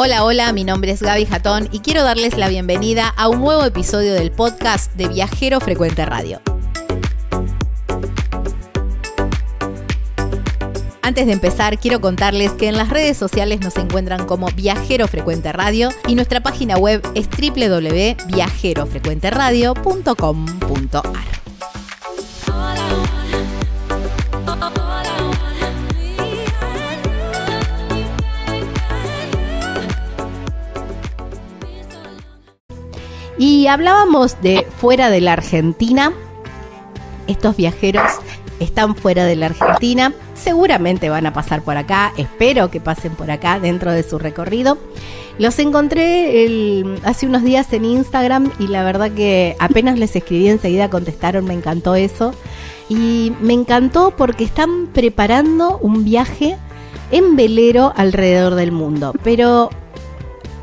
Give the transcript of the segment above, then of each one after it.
Hola, hola, mi nombre es Gaby Jatón y quiero darles la bienvenida a un nuevo episodio del podcast de Viajero Frecuente Radio. Antes de empezar, quiero contarles que en las redes sociales nos encuentran como Viajero Frecuente Radio y nuestra página web es www.viajerofrecuenteradio.com.ar. Y hablábamos de fuera de la Argentina. Estos viajeros están fuera de la Argentina. Seguramente van a pasar por acá. Espero que pasen por acá dentro de su recorrido. Los encontré hace unos días en Instagram y la verdad que apenas les escribí enseguida contestaron. Me encantó eso. Y me encantó porque están preparando un viaje en velero alrededor del mundo. Pero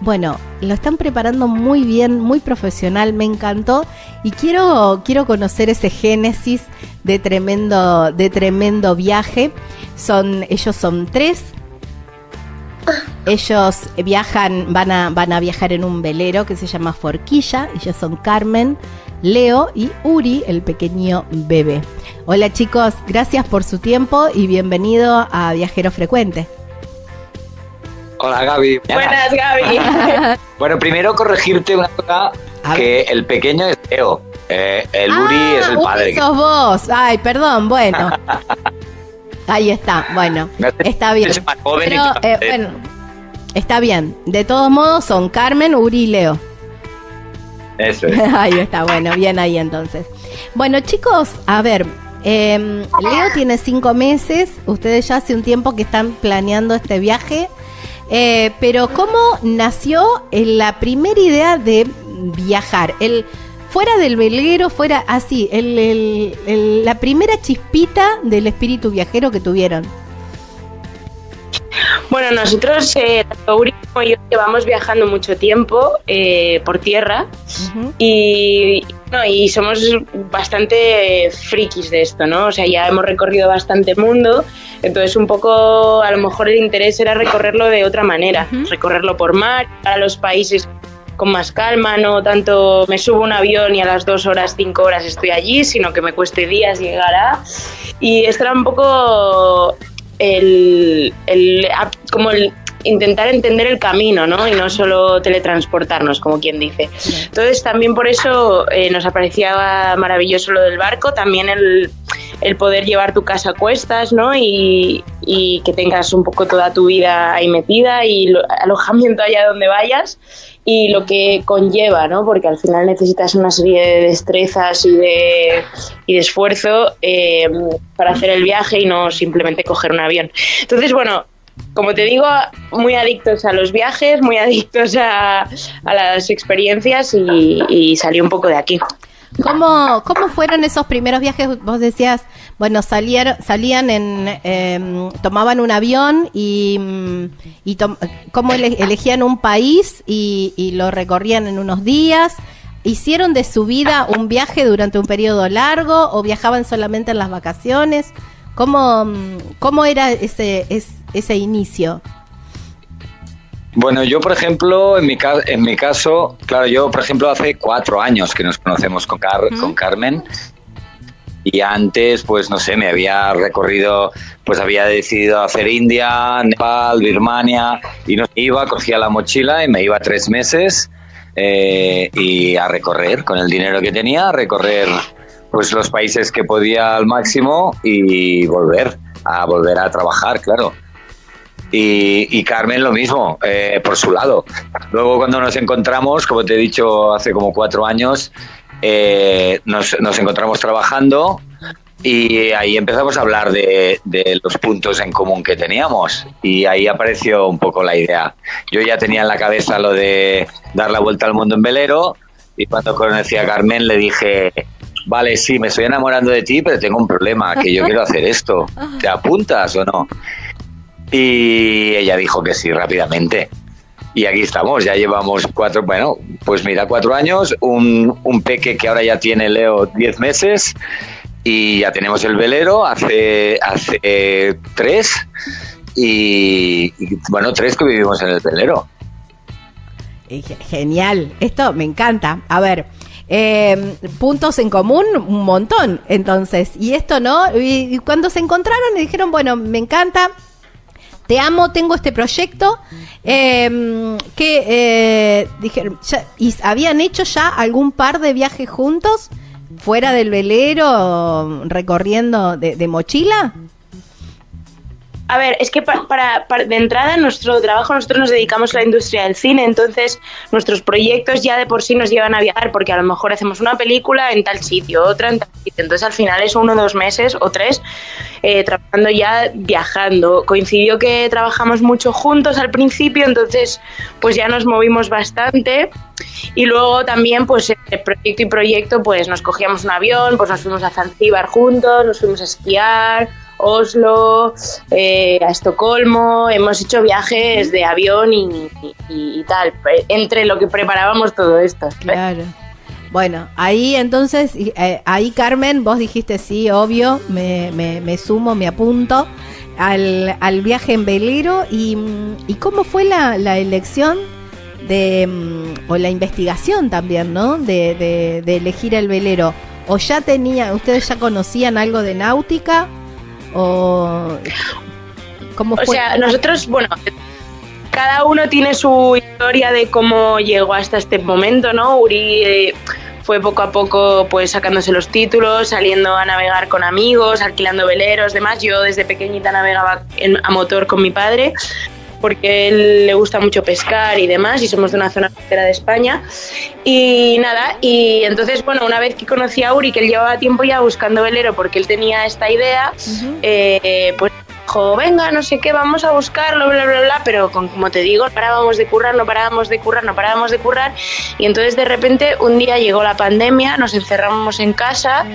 bueno, lo están preparando muy bien, muy profesional, me encantó y quiero quiero conocer ese génesis de tremendo de tremendo viaje. Son ellos son tres. Ellos viajan, van a, van a viajar en un velero que se llama Forquilla. Ellos son Carmen, Leo y Uri, el pequeño bebé. Hola chicos, gracias por su tiempo y bienvenido a Viajero Frecuente. Hola Gaby. Buenas Gaby. bueno, primero corregirte una cosa, que el pequeño es Leo. Eh, el Uri ah, es el padre. Uri sos vos. Ay, perdón, bueno. Ahí está, bueno. Está bien. Pero, eh, bueno, está bien. De todos modos son Carmen, Uri y Leo. Eso es. ahí está, bueno, bien ahí entonces. Bueno, chicos, a ver, em, Leo tiene cinco meses, ustedes ya hace un tiempo que están planeando este viaje. Eh, pero ¿cómo nació la primera idea de viajar? El fuera del velero, fuera así, la primera chispita del espíritu viajero que tuvieron. Bueno, nosotros, eh, tanto Uri como yo, llevamos viajando mucho tiempo eh, por tierra y, y somos bastante frikis de esto, ¿no? O sea, ya hemos recorrido bastante mundo, entonces un poco a lo mejor el interés era recorrerlo de otra manera, recorrerlo por mar, a los países con más calma, no tanto me subo un avión y a las dos horas, cinco horas estoy allí, sino que me cueste días llegar a... Y esto era un poco el, el, como el intentar entender el camino, ¿no? Y no solo teletransportarnos, como quien dice. Entonces, también por eso eh, nos aparecía maravilloso lo del barco, también el, el poder llevar tu casa a cuestas, ¿no? Y, y, que tengas un poco toda tu vida ahí metida y alojamiento allá donde vayas y lo que conlleva, ¿no? Porque al final necesitas una serie de destrezas y de, y de esfuerzo eh, para hacer el viaje y no simplemente coger un avión. Entonces, bueno, como te digo, muy adictos a los viajes, muy adictos a, las experiencias y, salió un poco de aquí. ¿Cómo, ¿Cómo fueron esos primeros viajes? Vos decías, bueno, salieron, salían en, em, tomaban un avión y, y cómo elegían un país y, y, lo recorrían en unos días. ¿Hicieron de su vida un viaje durante un periodo largo o viajaban solamente en las vacaciones? ¿Cómo, cómo era ese, ese, ese inicio? Bueno, yo por ejemplo, en mi, en mi caso, claro, yo por ejemplo hace cuatro años que nos conocemos con, con Carmen y antes, pues no sé, me había recorrido, pues había decidido hacer India, Nepal, Birmania y no iba, cogía la mochila y me iba tres meses eh, y a recorrer con el dinero que tenía, a recorrer pues los países que podía al máximo y volver a volver a trabajar, claro. Y, Carmen lo mismo, eh, por su lado. Luego cuando nos encontramos, como te he dicho hace como cuatro años, eh, nos, nos, encontramos trabajando y ahí empezamos a hablar de, los puntos en común que teníamos y ahí apareció un poco la idea. Yo ya tenía en la cabeza lo de dar la vuelta al mundo en velero y cuando conocí a Carmen le dije, vale, sí, me estoy enamorando de ti, pero tengo un problema, que yo quiero hacer esto. ¿Te apuntas o no? Y ella dijo que sí rápidamente. Y aquí estamos, ya llevamos cuatro, bueno, pues mira, cuatro años, un, un peque que ahora ya tiene Leo diez meses y ya tenemos el velero hace, hace tres y, bueno, tres que vivimos en el velero. Genial, esto me encanta. A ver, eh, puntos en común, un montón. Entonces, y esto no, y, cuando se encontraron y dijeron, bueno, me encanta, te amo, tengo este proyecto, eh, que eh, dijeron, ¿y habían hecho ya algún par de viajes juntos, fuera del velero, recorriendo de mochila? A ver, es que para, de entrada nuestro trabajo nosotros nos dedicamos a la industria del cine, entonces nuestros proyectos ya de por sí nos llevan a viajar porque a lo mejor hacemos una película en tal sitio, otra en tal sitio, entonces al final es uno, dos meses o tres eh, trabajando ya viajando. Coincidió que trabajamos mucho juntos al principio, entonces pues ya nos movimos bastante y luego también pues proyecto y proyecto pues nos cogíamos un avión, pues nos fuimos a Zanzíbar juntos, nos fuimos a esquiar Oslo, eh, a Estocolmo, hemos hecho viajes de avión y, tal, entre lo que preparábamos todo esto. Claro. Bueno, ahí entonces, eh, ahí Carmen, vos dijiste sí, obvio, me, me, sumo, me apunto al, al, viaje en velero y, y cómo fue la, la elección de, mm, o la investigación también, ¿no? De, de, de elegir el velero. ¿O ya tenía, ustedes ya conocían algo de náutica? ¿O cómo fue? O sea, nosotros, bueno, cada uno tiene su historia de cómo llegó hasta este momento, ¿no? Uri eh, fue poco a poco pues sacándose los títulos, saliendo a navegar con amigos, alquilando veleros, demás. Yo desde pequeñita navegaba a motor con mi padre porque él le gusta mucho pescar y demás, y somos de una zona costera de España. Y nada, y entonces, bueno, una vez que conocí a Uri, que él llevaba tiempo ya buscando velero porque él tenía esta idea, eh, pues dijo, venga, no sé qué, vamos a buscarlo, bla, bla, bla, pero como te digo, parábamos de currar, no parábamos de currar, no parábamos de currar, y entonces de repente un día llegó la pandemia, nos encerramos en casa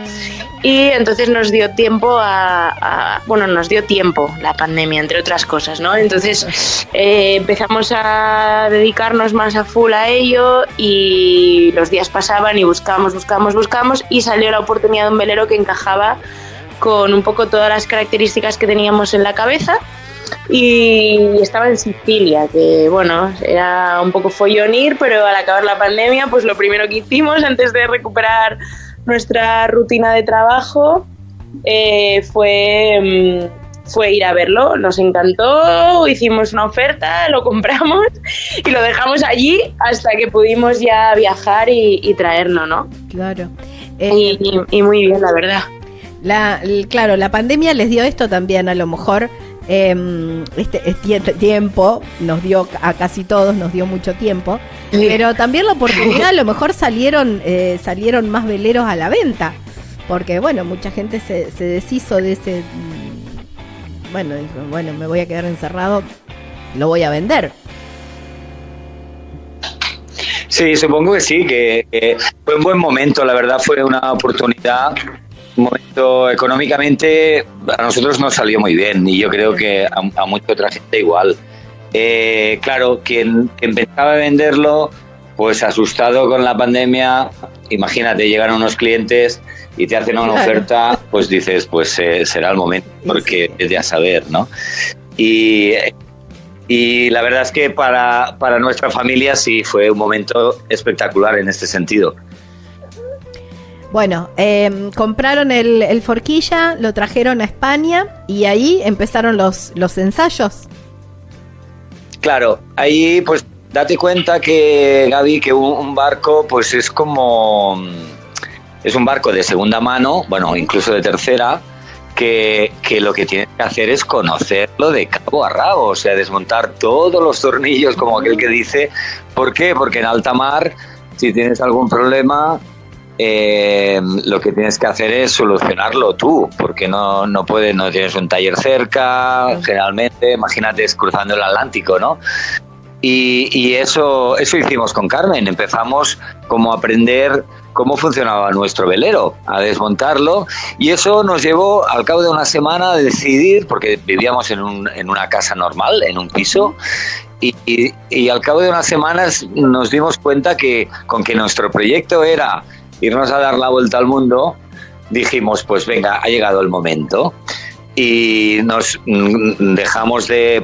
y entonces nos dio tiempo a, bueno, nos dio tiempo la pandemia, entre otras cosas, ¿no? Entonces eh, empezamos a dedicarnos más a full a ello y los días pasaban y buscábamos, buscábamos, buscábamos y salió la oportunidad de un velero que encajaba con un poco todas las características que teníamos en la cabeza y estaba en Sicilia, que bueno, era un poco follonir, pero al acabar la pandemia, pues lo primero que hicimos antes de recuperar nuestra rutina de trabajo eh, fue, mm, fue ir a verlo. Nos encantó, hicimos una oferta, lo compramos y lo dejamos allí hasta que pudimos ya viajar y, traerlo, ¿no? Claro. y, y muy bien, la verdad. La, claro, la pandemia les dio esto también, a lo mejor em, este, este, tiempo nos dio a casi todos, nos dio mucho tiempo, pero también la oportunidad, a lo mejor salieron, eh, salieron más veleros a la venta, porque bueno, mucha gente se, se deshizo de ese, bueno, bueno, me voy a quedar encerrado, lo voy a vender. Sí, supongo que sí, que fue un buen momento, la verdad fue una oportunidad momento económicamente a nosotros nos salió muy bien y yo creo que a, mucha otra gente igual. Eh, claro, quien, empezaba a venderlo, pues asustado con la pandemia, imagínate, llegan unos clientes y te hacen una oferta, pues dices, pues eh, será el momento, porque es de a saber, ¿no? Y, y la verdad es que para, para nuestra familia sí fue un momento espectacular en este sentido. Bueno, em, compraron el, Forquilla, lo trajeron a España y ahí empezaron los, los ensayos. Claro, ahí pues date cuenta que Gaby, que un, barco pues es como es un barco de segunda mano, bueno, incluso de tercera, que, que, lo que tienes que hacer es conocerlo de cabo a rabo, o sea, desmontar todos los tornillos, como aquel que dice. ¿Por qué? Porque en alta mar, si tienes algún problema, eh, lo que tienes que hacer es solucionarlo tú, porque no, no puedes, no tienes un taller cerca, generalmente, imagínate cruzando el Atlántico, ¿no? Y, eso, eso hicimos con Carmen, empezamos como a aprender cómo funcionaba nuestro velero, a desmontarlo, y eso nos llevó al cabo de una semana a decidir, porque vivíamos en, un, en una casa normal, en un piso, y, y, al cabo de unas semanas nos dimos cuenta que con que nuestro proyecto era irnos a dar la vuelta al mundo, dijimos, pues venga, ha llegado el momento. Y nos mm, dejamos de,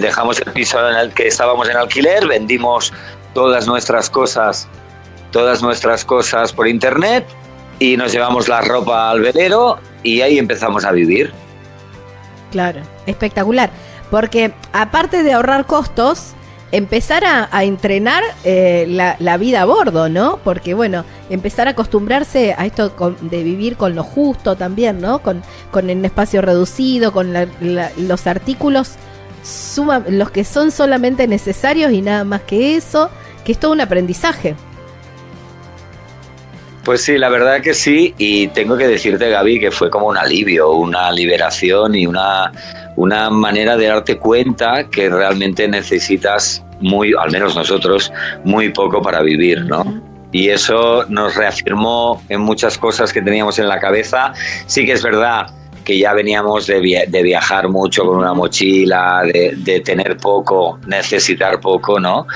dejamos el piso en el que estábamos en alquiler, vendimos todas nuestras cosas, todas nuestras cosas por internet y nos llevamos la ropa al velero y ahí empezamos a vivir. Claro, espectacular. Porque aparte de ahorrar costos, empezar a, entrenar eh, la, vida a bordo, ¿no? Porque bueno, empezar a acostumbrarse a esto de vivir con lo justo también, ¿no? Con, con el espacio reducido, con los artículos suma, los que son solamente necesarios y nada más que eso, que es todo un aprendizaje. Pues sí, la verdad que sí, y tengo que decirte, Gaby, que fue como un alivio, una liberación y una, una manera de darte cuenta que realmente necesitas muy, al menos nosotros, muy poco para vivir, ¿no? Y eso nos reafirmó en muchas cosas que teníamos en la cabeza. Sí que es verdad que ya veníamos de, viajar mucho con una mochila, de, tener poco, necesitar poco, ¿no?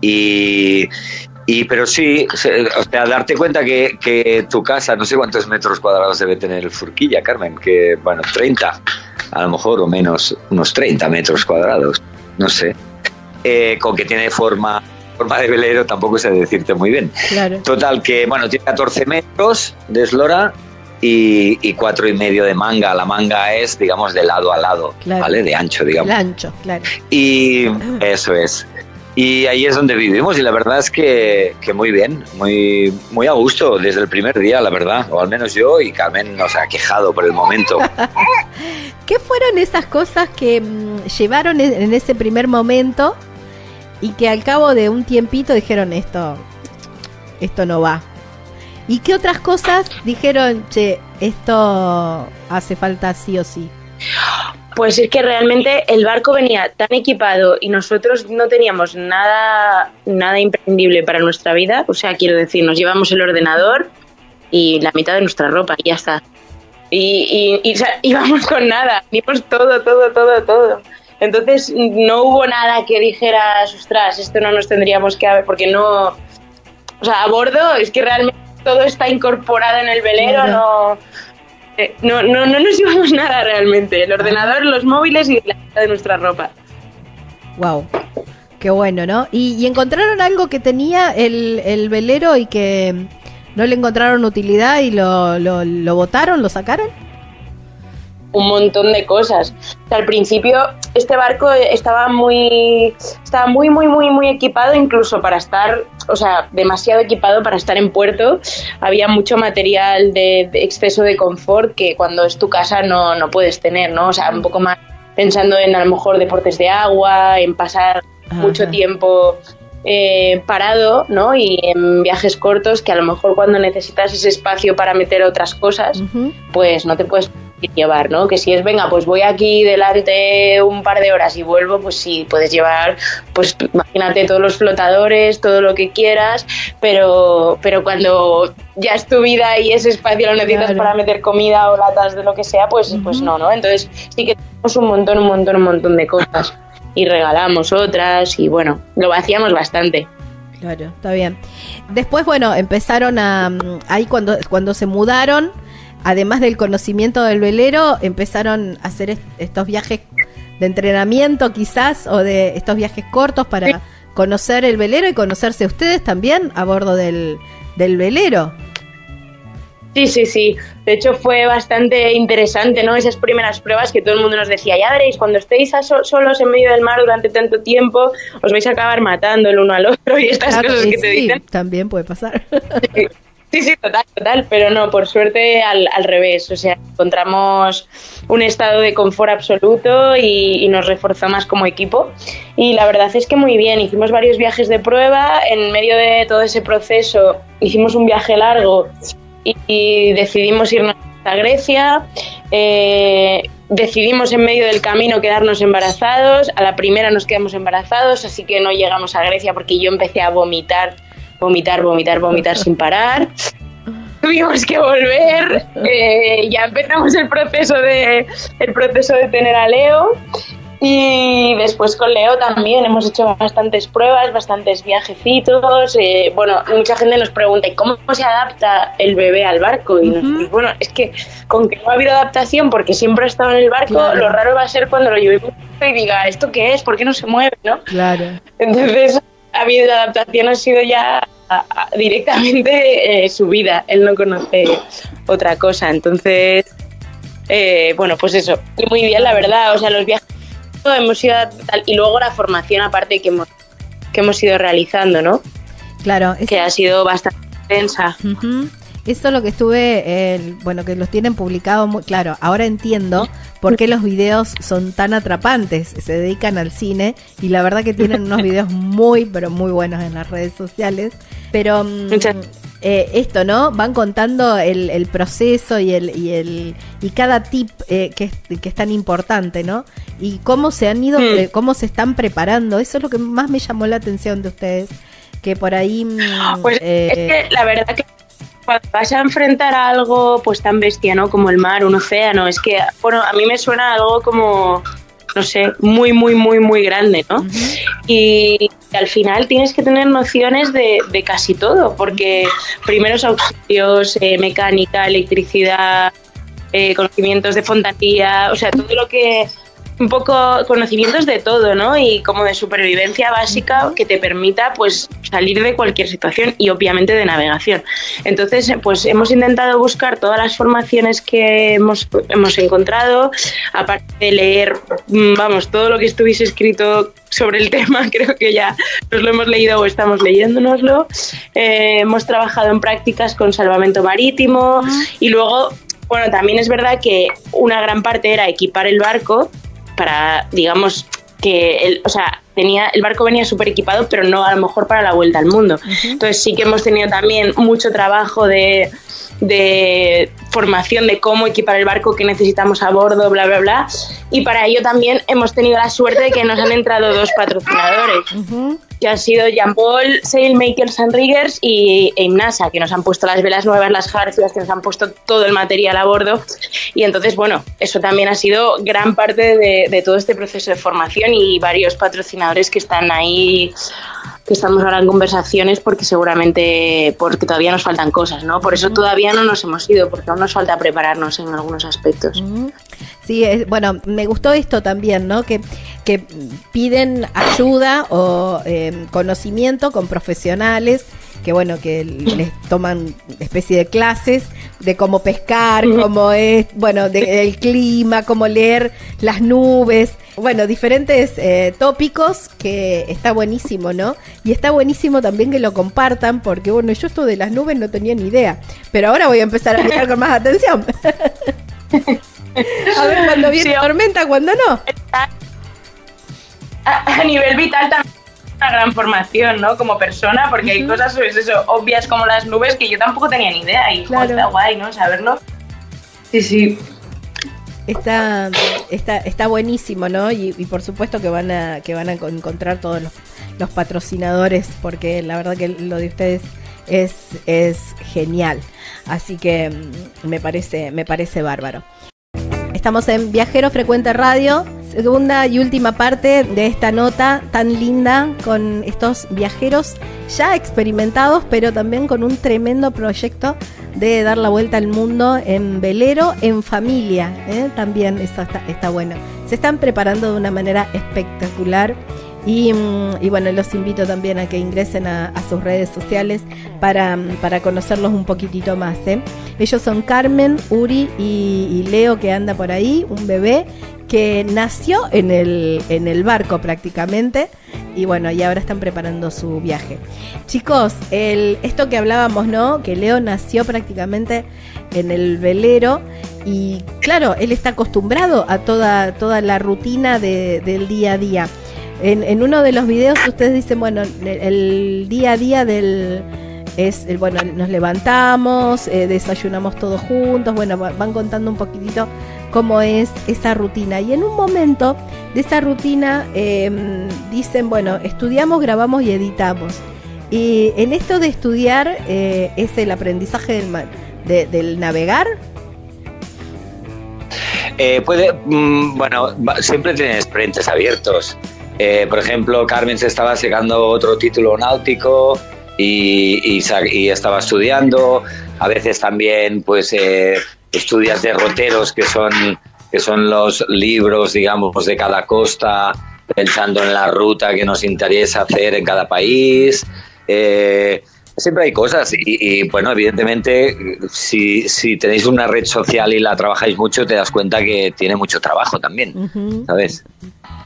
Y, y pero sí, o sea, darte cuenta que, que, tu casa, no sé cuántos metros cuadrados debe tener el Furquilla, Carmen, que bueno, 30, a lo mejor o menos, unos 30 metros cuadrados, no sé. Eh, con que tiene forma forma de velero tampoco sé decirte muy bien. Total, que bueno, tiene 14 metros de eslora y, y, cuatro y medio de manga. La manga es, digamos, de lado a lado, ¿vale? De ancho, digamos. De ancho, claro. Y eso es. Y ahí es donde vivimos y la verdad es que, que, muy bien, muy, muy a gusto desde el primer día, la verdad, o al menos yo y Carmen nos ha quejado por el momento. ¿Qué fueron esas cosas que mm, llevaron en ese primer momento y que al cabo de un tiempito dijeron esto, esto no va? ¿Y qué otras cosas dijeron, che, esto hace falta sí o sí? Pues es que realmente el barco venía tan equipado y nosotros no teníamos nada, nada imprescindible para nuestra vida. O sea, quiero decir, nos llevamos el ordenador y la mitad de nuestra ropa y ya está. Y, y, íbamos con nada, íbamos todo, todo, todo, todo. Entonces no hubo nada que dijera, ostras, esto no nos tendríamos que haber, porque no, o sea, a bordo es que realmente todo está incorporado en el velero, no no, no, no nos llevamos nada realmente. El ordenador, los móviles y la de nuestra ropa. Wow. Qué bueno, ¿no? ¿Y, encontraron algo que tenía el, el, velero y que no le encontraron utilidad y lo, lo, lo botaron, lo sacaron? Un montón de cosas. al principio este barco estaba muy, estaba muy, muy, muy, muy equipado, incluso para estar, o sea, demasiado equipado para estar en puerto. Había mucho material de, exceso de confort que cuando es tu casa no, no puedes tener, ¿no? O sea, un poco más pensando en a lo mejor deportes de agua, en pasar mucho tiempo eh, parado, ¿no? Y en viajes cortos que a lo mejor cuando necesitas ese espacio para meter otras cosas, pues no te puedes llevar, ¿no? Que si es, venga, pues voy aquí delante un par de horas y vuelvo, pues sí, puedes llevar, pues imagínate todos los flotadores, todo lo que quieras, pero, pero cuando ya es tu vida y ese espacio lo necesitas para meter comida o latas de lo que sea, pues, pues no, ¿no? Entonces sí que tenemos un montón, un montón, un montón de cosas y regalamos otras y bueno, lo hacíamos bastante. Claro, está bien. Después, bueno, empezaron a... Mm, ahí cuando, cuando se mudaron, además del conocimiento del velero, empezaron a hacer estos viajes de entrenamiento quizás o de estos viajes cortos para conocer el velero y conocerse ustedes también a bordo del, del velero. Sí, sí, sí. De hecho fue bastante interesante, ¿no? Esas primeras pruebas que todo el mundo nos decía, ya veréis, cuando estéis solos en medio del mar durante tanto tiempo, os vais a acabar matando el uno al otro y estas cosas que te dicen. También puede pasar. Sí, sí, total, total, pero no, por suerte al, al revés, o sea, encontramos un estado de confort absoluto y, nos reforzó más como equipo. Y la verdad es que muy bien, hicimos varios viajes de prueba, en medio de todo ese proceso hicimos un viaje largo y, decidimos irnos a Grecia. Eh, decidimos en medio del camino quedarnos embarazados. A la primera nos quedamos embarazados, así que no llegamos a Grecia porque yo empecé a vomitar vomitar, vomitar, vomitar sin parar. Tuvimos que volver, eh, ya empezamos el proceso de el proceso de tener a Leo y después con Leo también hemos hecho bastantes pruebas, bastantes viajecitos. Eh, bueno, mucha gente nos pregunta, ¿y cómo se adapta el bebé al barco? Y bueno, es que con que no ha habido adaptación porque siempre ha estado en el barco, lo raro va a ser cuando lo llevemos y diga, ¿esto qué es? ¿Por qué no se mueve? ¿no? Claro. Entonces ha habido la adaptación ha sido ya directamente eh, su vida. Él no conoce otra cosa. Entonces, eh, bueno, pues eso. muy bien, la verdad. O sea, los viajes hemos ido y luego la formación aparte que hemos, que hemos ido realizando, ¿no? Claro. Que ha sido bastante intensa. Eso es lo que estuve, bueno, que los tienen publicados muy claro. Ahora entiendo por qué los videos son tan atrapantes. Se dedican al cine y la verdad que tienen unos videos muy, pero muy buenos en las redes sociales. Pero mm, eh, esto, ¿no? Van contando el, proceso y el, y el y cada tip eh, que, es, que es tan importante, ¿no? Y cómo se han ido, mm. cómo se están preparando. Eso es lo que más me llamó la atención de ustedes que por ahí. Mm, pues es que eh, la verdad que cuando vas a enfrentar a algo pues tan bestia, ¿no? Como el mar, un océano, es que, bueno, a mí me suena algo como, no sé, muy, muy, muy, muy grande, ¿no? Y al final tienes que tener nociones de, casi todo, porque primeros auxilios, eh, mecánica, electricidad, eh, conocimientos de fontanía, o sea, todo lo que un poco conocimientos de todo, ¿no? Y como de supervivencia básica que te permita pues salir de cualquier situación y obviamente de navegación. Entonces, pues hemos intentado buscar todas las formaciones que hemos, hemos encontrado, aparte de leer, mm, vamos, todo lo que estuviese escrito sobre el tema, creo que ya nos lo hemos leído o estamos leyéndonoslo. Eh, hemos trabajado en prácticas con salvamento marítimo y luego bueno, también es verdad que una gran parte era equipar el barco para, digamos, que el, o sea, tenía, el barco venía súper equipado, pero no a lo mejor para la vuelta al mundo. Entonces sí que hemos tenido también mucho trabajo de, de formación de cómo equipar el barco que necesitamos a bordo, bla, bla, bla. Y para ello también hemos tenido la suerte de que nos han entrado dos patrocinadores que han sido Jean Paul, Sailmakers and Riggers y Eimnasa, que nos han puesto las velas nuevas, las jarcias, que nos han puesto todo el material a bordo. Y entonces, bueno, eso también ha sido gran parte de, todo este proceso de formación y varios patrocinadores que están ahí que estamos ahora en conversaciones porque seguramente porque todavía nos faltan cosas, ¿no? Por eso todavía no nos hemos ido, porque aún nos falta prepararnos en algunos aspectos. Sí, bueno, me gustó esto también, ¿no? Que, que piden ayuda o eh, conocimiento con profesionales que bueno, que les toman especie de clases de cómo pescar, cómo es, bueno, del clima, cómo leer las nubes, bueno, diferentes eh, tópicos que está buenísimo, ¿no? Y está buenísimo también que lo compartan, porque bueno, yo esto de las nubes no tenía ni idea, pero ahora voy a empezar a mirar con más atención. a ver cuando viene tormenta, cuando no. A, nivel vital también una gran formación, ¿no? Como persona, porque hay cosas, pues eso, obvias como las nubes que yo tampoco tenía ni idea y está guay, ¿no? Saberlo. Sí, sí. Está, está, está buenísimo, ¿no? Y, por supuesto que van a, que van a encontrar todos los, los patrocinadores, porque la verdad que lo de ustedes es, es genial. Así que mm, me parece, me parece bárbaro. Estamos en Viajero Frecuente Radio, segunda y última parte de esta nota tan linda con estos viajeros ya experimentados, pero también con un tremendo proyecto de dar la vuelta al mundo en velero, en familia. ¿eh? También eso está, está bueno. Se están preparando de una manera espectacular Mm, y, bueno, los invito también a que ingresen a, sus redes sociales para, para, conocerlos un poquitito más. ¿eh? Ellos son Carmen, Uri y, Leo que anda por ahí, un bebé que nació en el, en el barco prácticamente y bueno, y ahora están preparando su viaje. Chicos, el, esto que hablábamos, ¿no? Que Leo nació prácticamente en el velero y claro, él está acostumbrado a toda, toda la rutina del día a día. En, uno de los videos ustedes dicen, bueno, el, día a día del es bueno, nos levantamos, eh, desayunamos todos juntos, bueno, van contando un poquitito cómo es esa rutina. Y en un momento de esa rutina em, dicen, bueno, estudiamos, grabamos y editamos. Y en esto de estudiar eh, es el aprendizaje del, del navegar. Eh, puede, mm, bueno, siempre tienes frentes abiertos. Eh, por ejemplo, Carmen se estaba sacando otro título náutico y, estaba estudiando. A veces también, pues, eh, estudias derroteros que son que son los libros, digamos, de cada costa, pensando en la ruta que nos interesa hacer en cada país. Eh, siempre hay cosas y, bueno, evidentemente si, si, tenéis una red social y la trabajáis mucho te das cuenta que tiene mucho trabajo también, ¿sabes?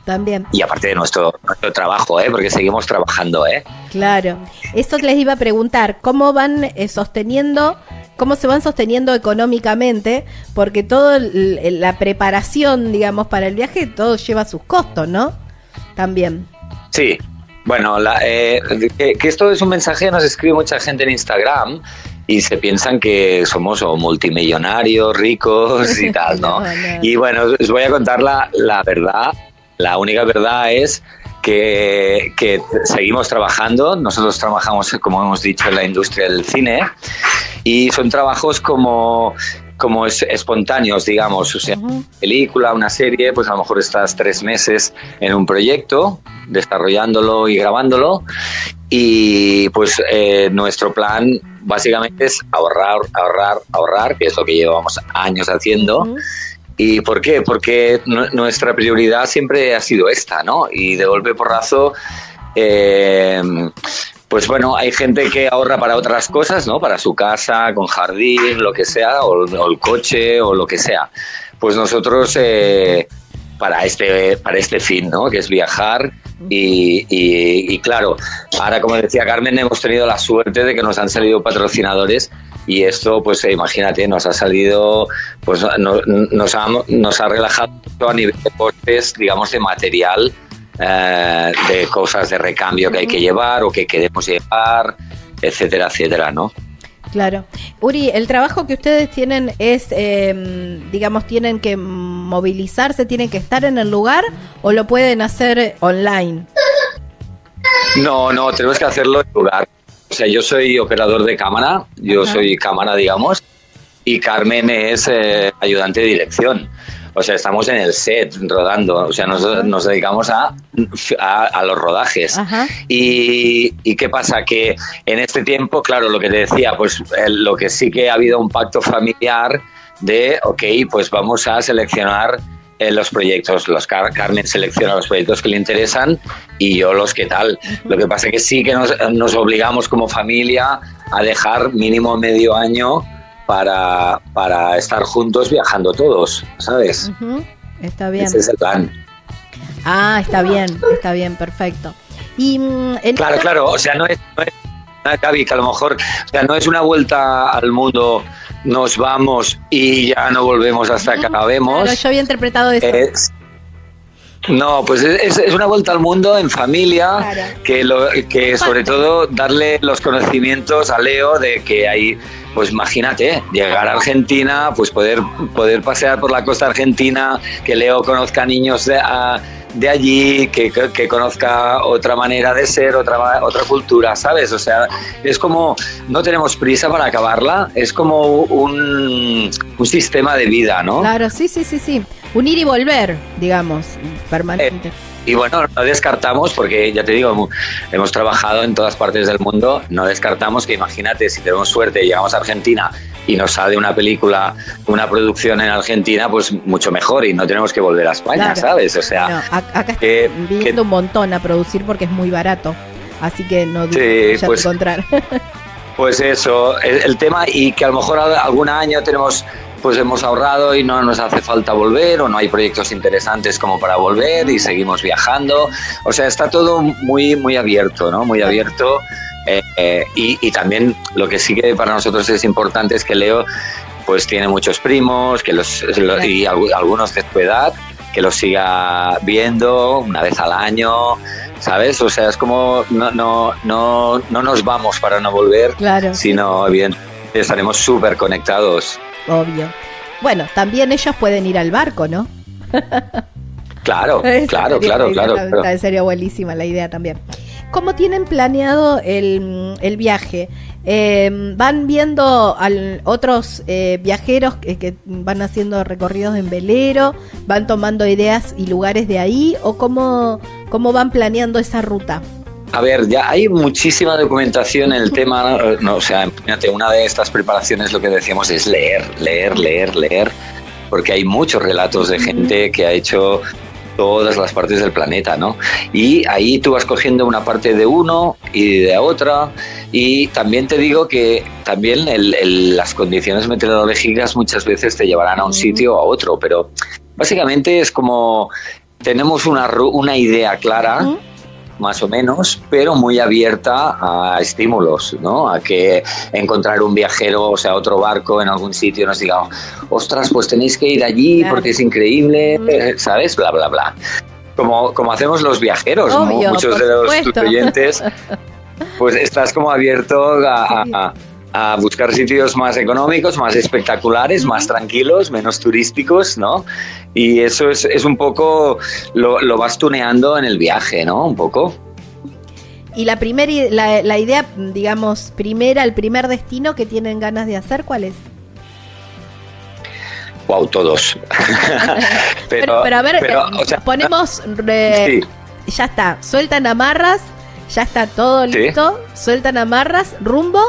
También. Y aparte de nuestro, nuestro trabajo, ¿eh? porque seguimos trabajando. ¿eh? Claro. Eso les iba a preguntar, ¿cómo van eh, sosteniendo, cómo se van sosteniendo económicamente? Porque toda la preparación, digamos, para el viaje, todo lleva sus costos, ¿no? También. Sí, bueno, eh, que, esto es un mensaje que nos escribe mucha gente en Instagram y se piensan que somos multimillonarios, ricos y tal, ¿no? Y bueno, os voy a contar la, la verdad. La única verdad es que, que, seguimos trabajando. Nosotros trabajamos, como hemos dicho, en la industria del cine y son trabajos como como es, espontáneos, digamos, o sea, película, una serie, pues a lo mejor estás tres meses en un proyecto, desarrollándolo y grabándolo, y pues eh, nuestro plan básicamente es ahorrar, ahorrar, ahorrar, que es lo que llevamos años haciendo. ¿Y por qué? Porque nuestra prioridad siempre ha sido esta, ¿no? Y de golpe porrazo, eh, pues bueno, hay gente que ahorra para otras cosas, ¿no? Para su casa, con jardín, lo que sea, o, el coche, o lo que sea. Pues nosotros, eh, para, este, para este fin, ¿no? Que es viajar. Y, y, claro, ahora, como decía Carmen, hemos tenido la suerte de que nos han salido patrocinadores y esto, pues eh, imagínate, nos ha salido, pues nos, ha, nos ha relajado a nivel de costes, digamos, de material eh, de cosas de recambio que hay que llevar o que queremos llevar, etcétera, etcétera, ¿no? Claro. Uri, el trabajo que ustedes tienen es, em, digamos, tienen que movilizarse, tienen que estar en el lugar o lo pueden hacer online. No, no, tenemos que hacerlo en lugar. O sea, yo soy operador de cámara, yo soy cámara, digamos, y Carmen es eh, ayudante de dirección. O sea, estamos en el set rodando, o sea, nos, dedicamos a, a, los rodajes. Y, y, qué pasa? Que en este tiempo, claro, lo que te decía, pues lo que sí que ha habido un pacto familiar de, ok, pues vamos a seleccionar eh, los proyectos. Los Carmen selecciona los proyectos que le interesan y yo los que tal. Lo que pasa es que sí que nos, nos obligamos como familia a dejar mínimo medio año para, para estar juntos viajando todos, ¿sabes? Está bien. Ese es el plan. Ah, está bien, está bien, perfecto. Y, mm, claro, claro, o sea, no es, no es que a lo mejor, o sea, no es una vuelta al mundo, nos vamos y ya no volvemos hasta que acabemos. Claro, yo había interpretado eso. no, pues es, es, una vuelta al mundo en familia, que, lo, que sobre todo darle los conocimientos a Leo de que hay pues imagínate, llegar a Argentina, pues poder, poder pasear por la costa argentina, que Leo conozca niños de, de allí, que, que, conozca otra manera de ser, otra, otra cultura, ¿sabes? O sea, es como, no tenemos prisa para acabarla, es como un, un sistema de vida, ¿no? Claro, sí, sí, sí, sí. Unir y volver, digamos, permanente. Y bueno, no descartamos, porque ya te digo, hemos trabajado en todas partes del mundo, no descartamos que imagínate, si tenemos suerte llegamos a Argentina y nos sale una película, una producción en Argentina, pues mucho mejor y no tenemos que volver a España, ¿sabes? O sea, acá que, viniendo un montón a producir porque es muy barato, así que no sí, pues, encontrar. Pues eso, el, tema y que a lo mejor algún año tenemos pues hemos ahorrado y no nos hace falta volver o no hay proyectos interesantes como para volver y seguimos viajando. O sea, está todo muy, muy abierto, ¿no? Muy abierto. Eh, eh, y, también lo que sí que para nosotros es importante es que Leo pues tiene muchos primos que los, y algunos de su edad que los siga viendo una vez al año, ¿sabes? O sea, es como no, no, no, no nos vamos para no volver, claro, sino evidentemente estaremos súper conectados obvio. Bueno, también ellos pueden ir al barco, ¿no? claro, claro, claro, claro, Sería buenísima la idea también. ¿Cómo tienen planeado el, el viaje? Eh, ¿Van viendo a otros eh, viajeros que, que, van haciendo recorridos en velero? ¿Van tomando ideas y lugares de ahí? ¿O cómo, cómo van planeando esa ruta? A ver, ya hay muchísima documentación en el tema, no, o sea, fíjate, una de estas preparaciones lo que decíamos es leer, leer, leer, leer. porque hay muchos relatos de gente que ha hecho todas las partes del planeta, ¿no? Y ahí tú vas cogiendo una parte de uno y de otra. Y también te digo que también las condiciones meteorológicas muchas veces te llevarán a un sitio o a otro, pero básicamente es como tenemos una, una idea clara más o menos, pero muy abierta a estímulos, ¿no? A que encontrar un viajero, o sea, otro barco en algún sitio nos diga, ostras, pues tenéis que ir allí porque es increíble, ¿sabes? Bla, bla, bla. Como, como hacemos los viajeros, muchos de los oyentes, pues estás como abierto a, a buscar sitios más económicos, más espectaculares, más tranquilos, menos turísticos, ¿no? Y eso es, es un poco, lo, lo, vas tuneando en el viaje, ¿no? Un poco. Y la, primera la, la idea, digamos, primera, el primer destino que tienen ganas de hacer, ¿cuál es? Wow, todos. pero, pero, a ver, eh, ponemos. Ya está, sueltan amarras, ya está todo listo, sueltan amarras, rumbo.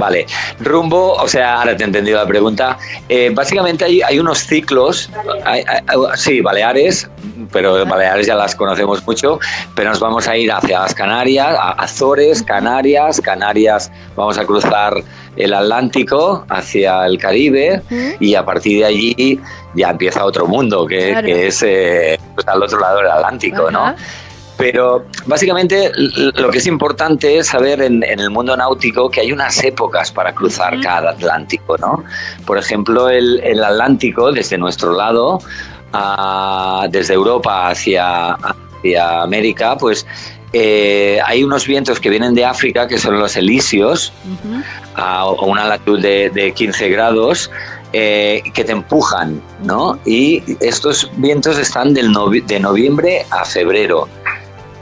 Vale, rumbo, o sea, ahora te he entendido la pregunta. Eh, básicamente hay, hay, unos ciclos, sí, Baleares, pero Baleares ya las conocemos mucho, pero nos vamos a ir hacia las Canarias, Azores, Canarias, Canarias, vamos a cruzar el Atlántico hacia el Caribe y a partir de allí ya empieza otro mundo, que, es eh, pues, al otro lado del Atlántico, ¿no? Pero básicamente lo que es importante es saber en, el mundo náutico que hay unas épocas para cruzar cada Atlántico, ¿no? Por ejemplo, el, Atlántico, desde nuestro lado, desde Europa hacia, hacia América, pues eh, hay unos vientos que vienen de África, que son los elíseos, a una latitud de, 15 grados, eh, que te empujan, ¿no? Y estos vientos están del de noviembre a febrero.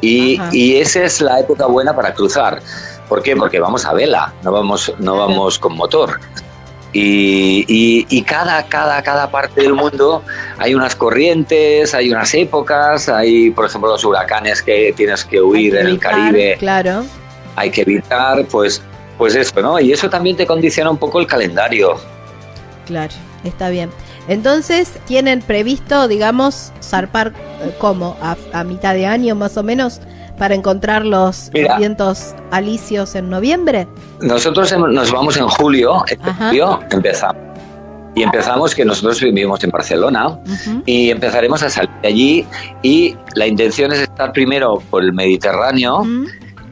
Y, esa es la época buena para cruzar. ¿Por qué? Porque vamos a vela, no vamos, no vamos con motor. Y, y, cada, cada, cada parte del mundo hay unas corrientes, hay unas épocas, hay, por ejemplo, los huracanes que tienes que huir en el Caribe. Claro. Hay que evitar, pues, pues eso, ¿no? Y eso también te condiciona un poco el calendario. Claro, está bien. Entonces, ¿tienen previsto, digamos, zarpar eh, como a, mitad de año más o menos para encontrar los vientos alisios en noviembre? Nosotros nos vamos en julio, julio empezamos. Y empezamos que nosotros vivimos en Barcelona y empezaremos a salir de allí y la intención es estar primero por el Mediterráneo,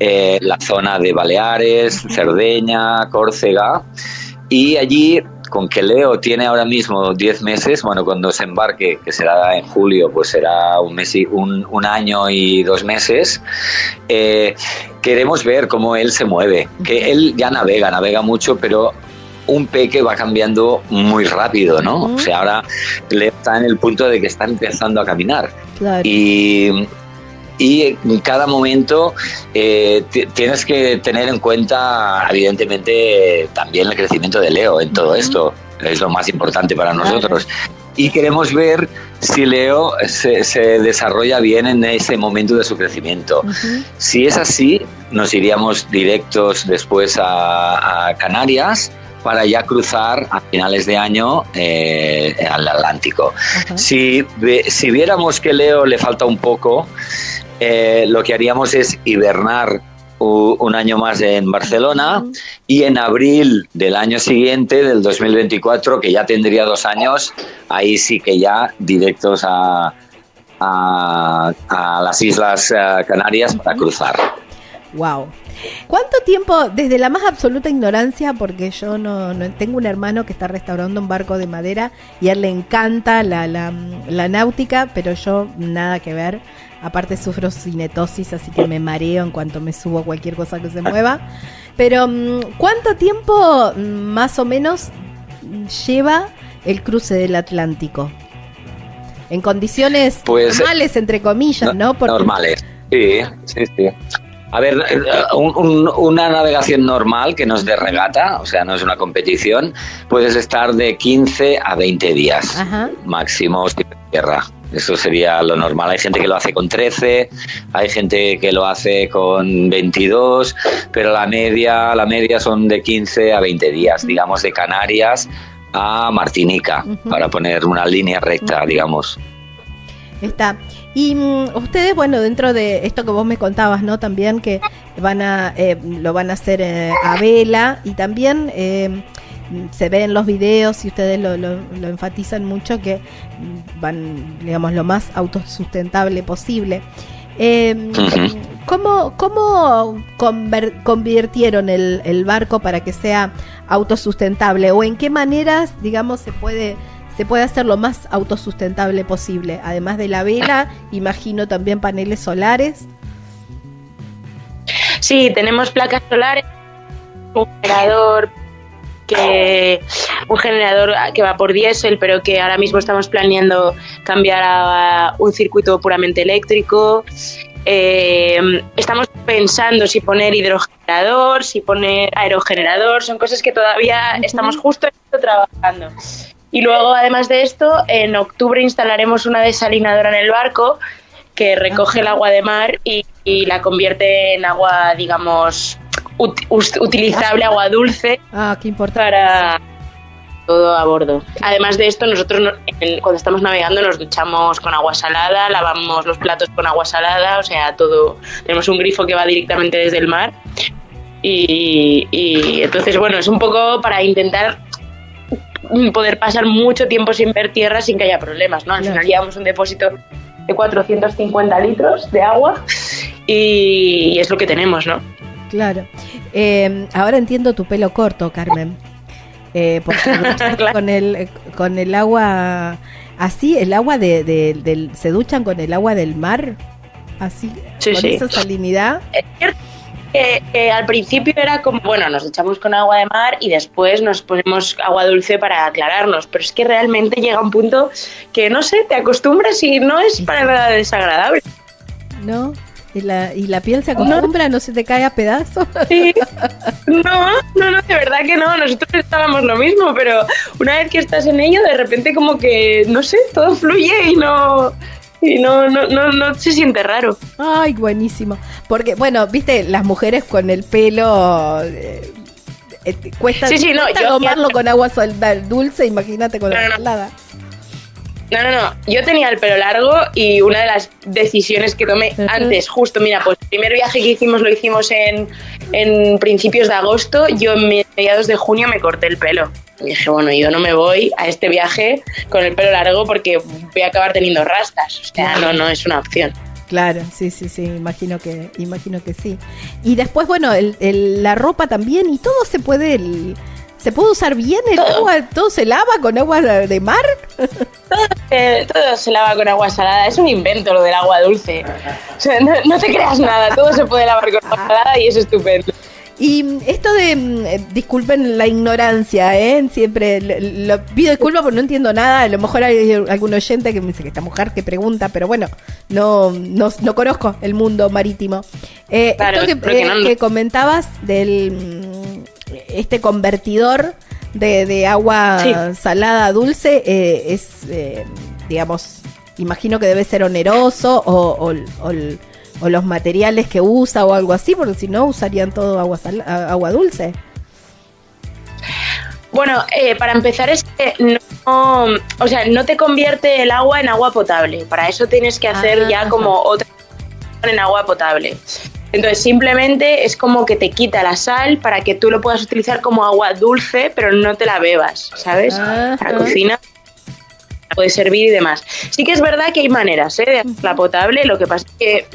eh, la zona de Baleares, Cerdeña, Córcega y allí con que Leo tiene ahora mismo 10 meses, bueno, cuando se embarque, que será en julio, pues será un, mes y, un, año y dos meses, eh, queremos ver cómo él se mueve, que él ya navega, navega mucho, pero un peque va cambiando muy rápido, ¿no? O sea, ahora Leo está en el punto de que está empezando a caminar. Y y en cada momento eh, tienes que tener en cuenta, evidentemente, también el crecimiento de Leo en todo esto. Es lo más importante para nosotros. Y queremos ver si Leo se, desarrolla bien en ese momento de su crecimiento. Si es así, nos iríamos directos después a, Canarias para ya cruzar a finales de año eh, al Atlántico. Si, si viéramos que Leo le falta un poco, eh, lo que haríamos es hibernar un año más en Barcelona y en abril del año siguiente, del 2024, que ya tendría dos años, ahí sí que ya directos a, a, las Islas eh, Canarias para cruzar. Wow. ¿Cuánto tiempo, desde la más absoluta ignorancia, porque yo no, tengo un hermano que está restaurando un barco de madera y a él le encanta la, la, la náutica, pero yo nada que ver Aparte sufro cinetosis, así que me mareo en cuanto me subo a cualquier cosa que se mueva. Pero, mm, ¿cuánto tiempo mm, más o menos lleva el cruce del Atlántico? En condiciones pues, normales, entre comillas, ¿no? Normales, sí, sí, sí. A ver, eh, una navegación normal que no es de regata, o sea, no es una competición, puedes estar de 15 a 20 días máximo de tierra. Eso sería lo normal. Hay gente que lo hace con 13, hay gente que lo hace con 22, pero la media, la media son de 15 a 20 días, digamos de Canarias a Martinica, para poner una línea recta, digamos. Está. Y mm, ustedes, bueno, dentro de esto que vos me contabas, ¿no? También que van a, eh, lo van a hacer eh, a vela y también eh, se ve en los videos y ustedes lo, lo, enfatizan mucho que van, digamos, lo más autosustentable posible. Eh, ¿Cómo, cómo convirtieron el, el, barco para que sea autosustentable? ¿O en qué maneras, digamos, se puede, se puede hacer lo más autosustentable posible? Además de la vela, imagino también paneles solares. Sí, tenemos placas solares, un generador que un generador que va por diésel, pero que ahora mismo estamos planeando cambiar a un circuito puramente eléctrico. Eh, estamos pensando si poner hidrogenerador, si poner aerogenerador, son cosas que todavía estamos justo trabajando. Y luego, además de esto, en octubre instalaremos una desalinadora en el barco que recoge el agua de mar y, y la convierte en agua, digamos, utilizable, agua dulce. Ah, qué. Para todo a bordo. Además de esto, nosotros cuando estamos navegando nos duchamos con agua salada, lavamos los platos con agua salada, o sea, todo. Tenemos un grifo que va directamente desde el mar. Y, y entonces, bueno, es un poco para intentar poder pasar mucho tiempo sin ver tierra sin que haya problemas, ¿no? Al final llevamos un depósito de 450 litros de agua y es lo que tenemos, ¿no? Claro. Eh, ahora entiendo tu pelo corto, Carmen. Eh, porque con el con el agua así, el agua de, del se duchan con el agua del mar, así con esa salinidad. Es cierto que, al principio era como, bueno, nos echamos con agua de mar y después nos ponemos agua dulce para aclararnos, pero es que realmente llega un punto que no sé, te acostumbras y no es para nada desagradable. No, ¿Y la, y la piel se acostumbra? ¿No, se te cae a pedazos? Sí. No, no, no, de verdad que no. Nosotros estábamos lo mismo, pero una vez que estás en ello, de repente como que, no sé, todo fluye y no... Y no, no, no, no se siente raro. Ay, buenísimo. Porque, bueno, viste, las mujeres con el pelo... Eh, eh, cuesta, sí, sí, no, tomarlo con agua dulce, imagínate con la salada. No, no, no. Yo tenía el pelo largo y una de las decisiones que tomé antes, justo, mira, pues el primer viaje que hicimos lo hicimos en, en principios de agosto. Yo en mediados de junio me corté el pelo. Y dije, bueno, yo no me voy a este viaje con el pelo largo porque voy a acabar teniendo rastas. O sea, no, no es una opción. Claro, sí, sí, sí, imagino que, imagino que sí. Y después, bueno, el, la ropa también y todo se puede... ¿Se puede usar bien el agua? ¿Todo se lava con agua de mar? Todo, se lava con agua salada. Es un invento lo del agua dulce. O sea, no, te creas nada. Todo se puede lavar con agua salada y es estupendo. Y esto de, mm, eh, disculpen la ignorancia, ¿eh? Siempre lo, pido disculpas porque no entiendo nada. A lo mejor hay algún oyente que me dice que esta mujer que pregunta, pero bueno, no, no, no conozco el mundo marítimo. Eh, esto que, eh, que, comentabas del mm, este convertidor de, agua salada dulce eh, es, eh, digamos, imagino que debe ser oneroso o, los materiales que usa o algo así, porque si no usarían todo agua, agua dulce. Bueno, eh, para empezar es que no, o sea, no te convierte el agua en agua potable. Para eso tienes que hacer ah, ya como otra en agua potable. Entonces simplemente es como que te quita la sal para que tú lo puedas utilizar como agua dulce, pero no te la bebas, ¿sabes? Para cocina puede servir y demás. Sí que es verdad que hay maneras ¿eh? de hacerla potable, lo que pasa es que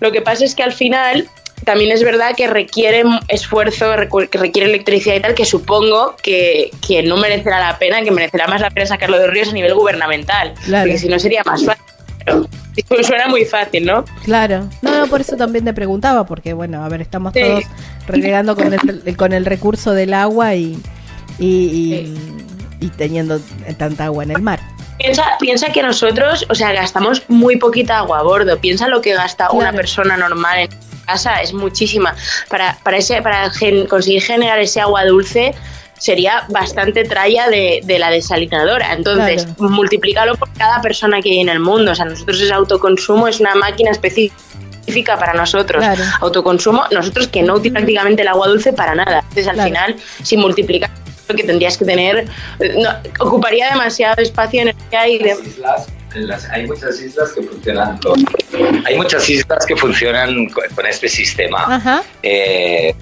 lo que pasa es que al final también es verdad que requiere esfuerzo, que requiere electricidad y tal, que supongo que, que, no merecerá la pena, que merecerá más la pena sacarlo de ríos a nivel gubernamental, porque si no sería más fácil. Suena muy fácil, ¿no? Claro. No, no, por eso también te preguntaba, porque bueno, a ver, estamos todos renegando con el, con el recurso del agua y, y, teniendo tanta agua en el mar. Piensa, piensa que nosotros, o sea, gastamos muy poquita agua a bordo. Piensa lo que gasta una persona normal en casa, es muchísima. Para, para, ese, para conseguir generar ese agua dulce, sería bastante tralla de, la desalinadora. Entonces, multiplícalo por cada persona que hay en el mundo. O sea, nosotros ese autoconsumo es una máquina específica para nosotros. Autoconsumo, nosotros que no utilizamos prácticamente el agua dulce para nada. Entonces, al final, si multiplicamos que tendrías que tener, ocuparía demasiado espacio en el que hay. hay muchas islas que funcionan hay muchas islas que funcionan con, este sistema eh,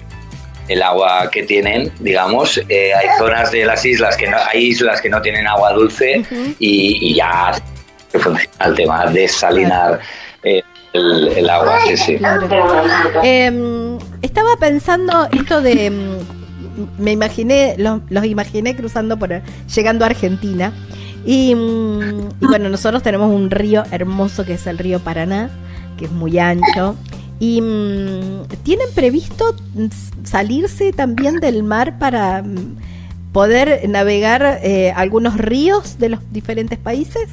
el agua que tienen digamos eh, hay zonas de las islas que no hay islas que no tienen agua dulce y, ya funciona el tema de salinar eh, el, agua sí, sí. Em, estaba pensando esto de em, me imaginé, los, imaginé cruzando por llegando a Argentina. Y, mm, y, bueno, nosotros tenemos un río hermoso que es el río Paraná, que es muy ancho. ¿Y mm, tienen previsto salirse también del mar para mm, poder navegar eh, algunos ríos de los diferentes países?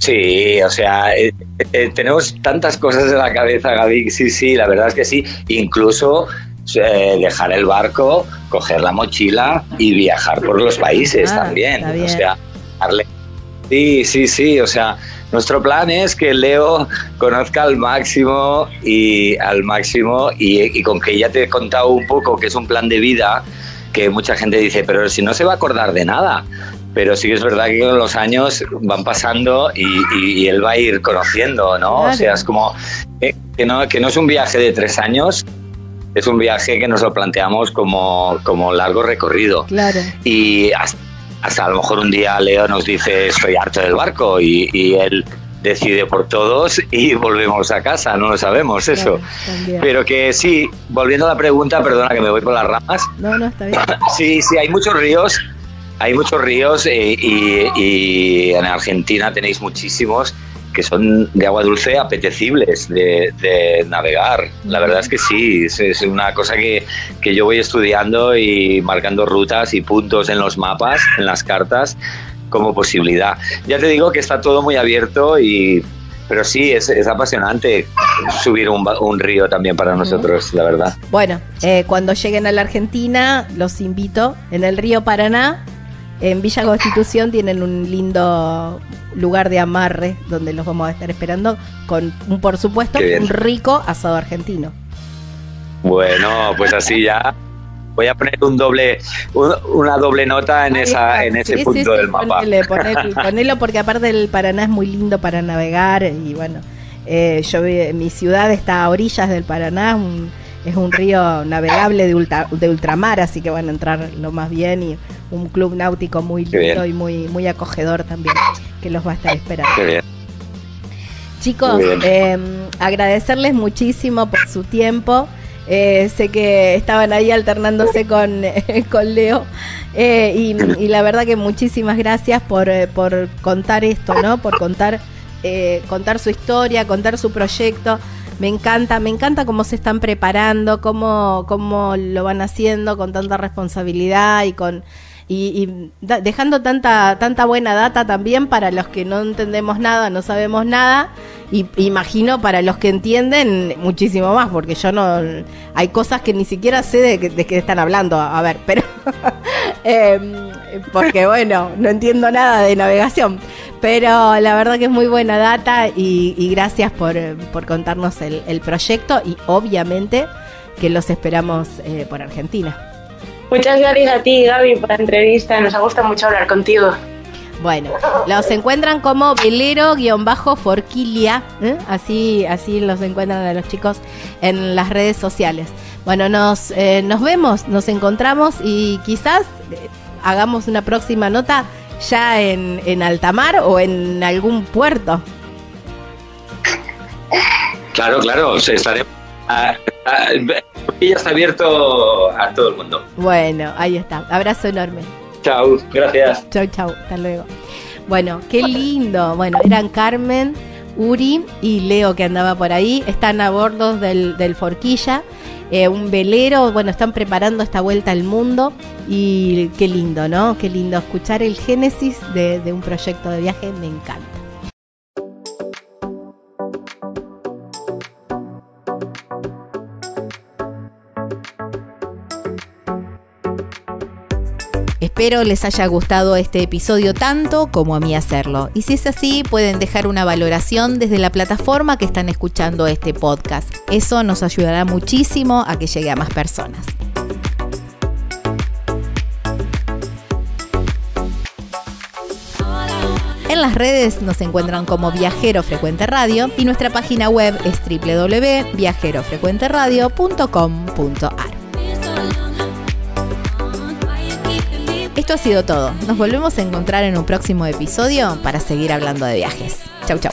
Sí, o sea, eh, eh, tenemos tantas cosas en la cabeza, Gaby. Sí, sí, la verdad es que sí. Incluso eh, dejar el barco, coger la mochila y viajar por los países ah, también. O sea, darle... Sí, sí, sí, o sea, nuestro plan es que Leo conozca al máximo y al máximo y, con que ya te he contado un poco que es un plan de vida que mucha gente dice, pero si no se va a acordar de nada. Pero sí que es verdad que los años van pasando y, él va a ir conociendo, ¿no? O sea, es como eh, que, no, que no es un viaje de tres años, es un viaje que nos lo planteamos como, como largo recorrido. Claro. Y hasta, a lo mejor un día Leo nos dice estoy harto del barco y, él decide por todos y volvemos a casa, no lo sabemos eso. Pero que sí, volviendo a la pregunta, perdona que me voy por las ramas. No, no, está bien. Sí, sí, hay muchos ríos, hay muchos ríos eh, y, y en Argentina tenéis muchísimos que son de agua dulce apetecibles de, navegar. La verdad es que sí, es, una cosa que, que, yo voy estudiando y marcando rutas y puntos en los mapas, en las cartas, como posibilidad. Ya te digo que está todo muy abierto y... Pero sí, es, apasionante subir un, un, río también para nosotros, la verdad. Bueno, eh, cuando lleguen a la Argentina, los invito en el río Paraná en Villa Constitución tienen un lindo lugar de amarre donde los vamos a estar esperando con, por supuesto, un rico asado argentino. Bueno, pues así ya voy a poner un doble una doble nota en esa en ese punto del mapa. Ponelo, porque aparte el Paraná es muy lindo para navegar y bueno, eh, yo mi ciudad está a orillas del Paraná, es un río navegable de, de ultramar, así que van a entrar lo más bien y un club náutico muy lindo y muy, muy acogedor también, que los va a estar esperando. Chicos, em, agradecerles muchísimo por su tiempo. Eh, sé que estaban ahí alternándose con, con Leo. Eh, y, la verdad que muchísimas gracias por, eh, por contar esto, ¿no? Por contar, contar su historia, contar su proyecto. Me encanta, me encanta cómo se están preparando, cómo, cómo lo van haciendo con tanta responsabilidad y con y, dejando tanta, tanta buena data también para los que no entendemos nada, no sabemos nada, y imagino para los que entienden muchísimo más, porque yo no, hay cosas que ni siquiera sé de, qué están hablando, a ver, pero, em, porque bueno, no entiendo nada de navegación, pero la verdad que es muy buena data y, gracias por, por contarnos el, el, proyecto y obviamente que los esperamos eh, por Argentina. Muchas gracias a ti, Gaby, por la entrevista. Nos ha gustado mucho hablar contigo. Bueno, los encuentran como velero-forquilia, ¿eh? así, así los encuentran a los chicos en las redes sociales. Bueno, nos, eh, nos vemos, nos encontramos y quizás eh, hagamos una próxima nota ya en, en Altamar o en algún puerto. Claro, claro, estaremos Ah, ah, abierto a todo el mundo. Bueno, ahí está. Abrazo enorme. Chao, gracias. Chao, chao. Hasta luego. Bueno, qué lindo. Bueno, eran Carmen, Uri y Leo que andaba por ahí. Están a bordo del, Forquilla. Eh, un velero, bueno, están preparando esta vuelta al mundo y qué lindo, ¿no? Qué lindo escuchar el génesis de un proyecto de viaje, me encanta. Espero les haya gustado este episodio tanto como a mí hacerlo. Y si es así, pueden dejar una valoración desde la plataforma que están escuchando este podcast. Eso nos ayudará muchísimo a que llegue a más personas. En las redes nos encuentran como Viajero Frecuente Radio y nuestra página web es www.viajerofrecuenteradio.com.ar. Esto ha sido todo. Nos volvemos a encontrar en un próximo episodio para seguir hablando de viajes. Chau, chau.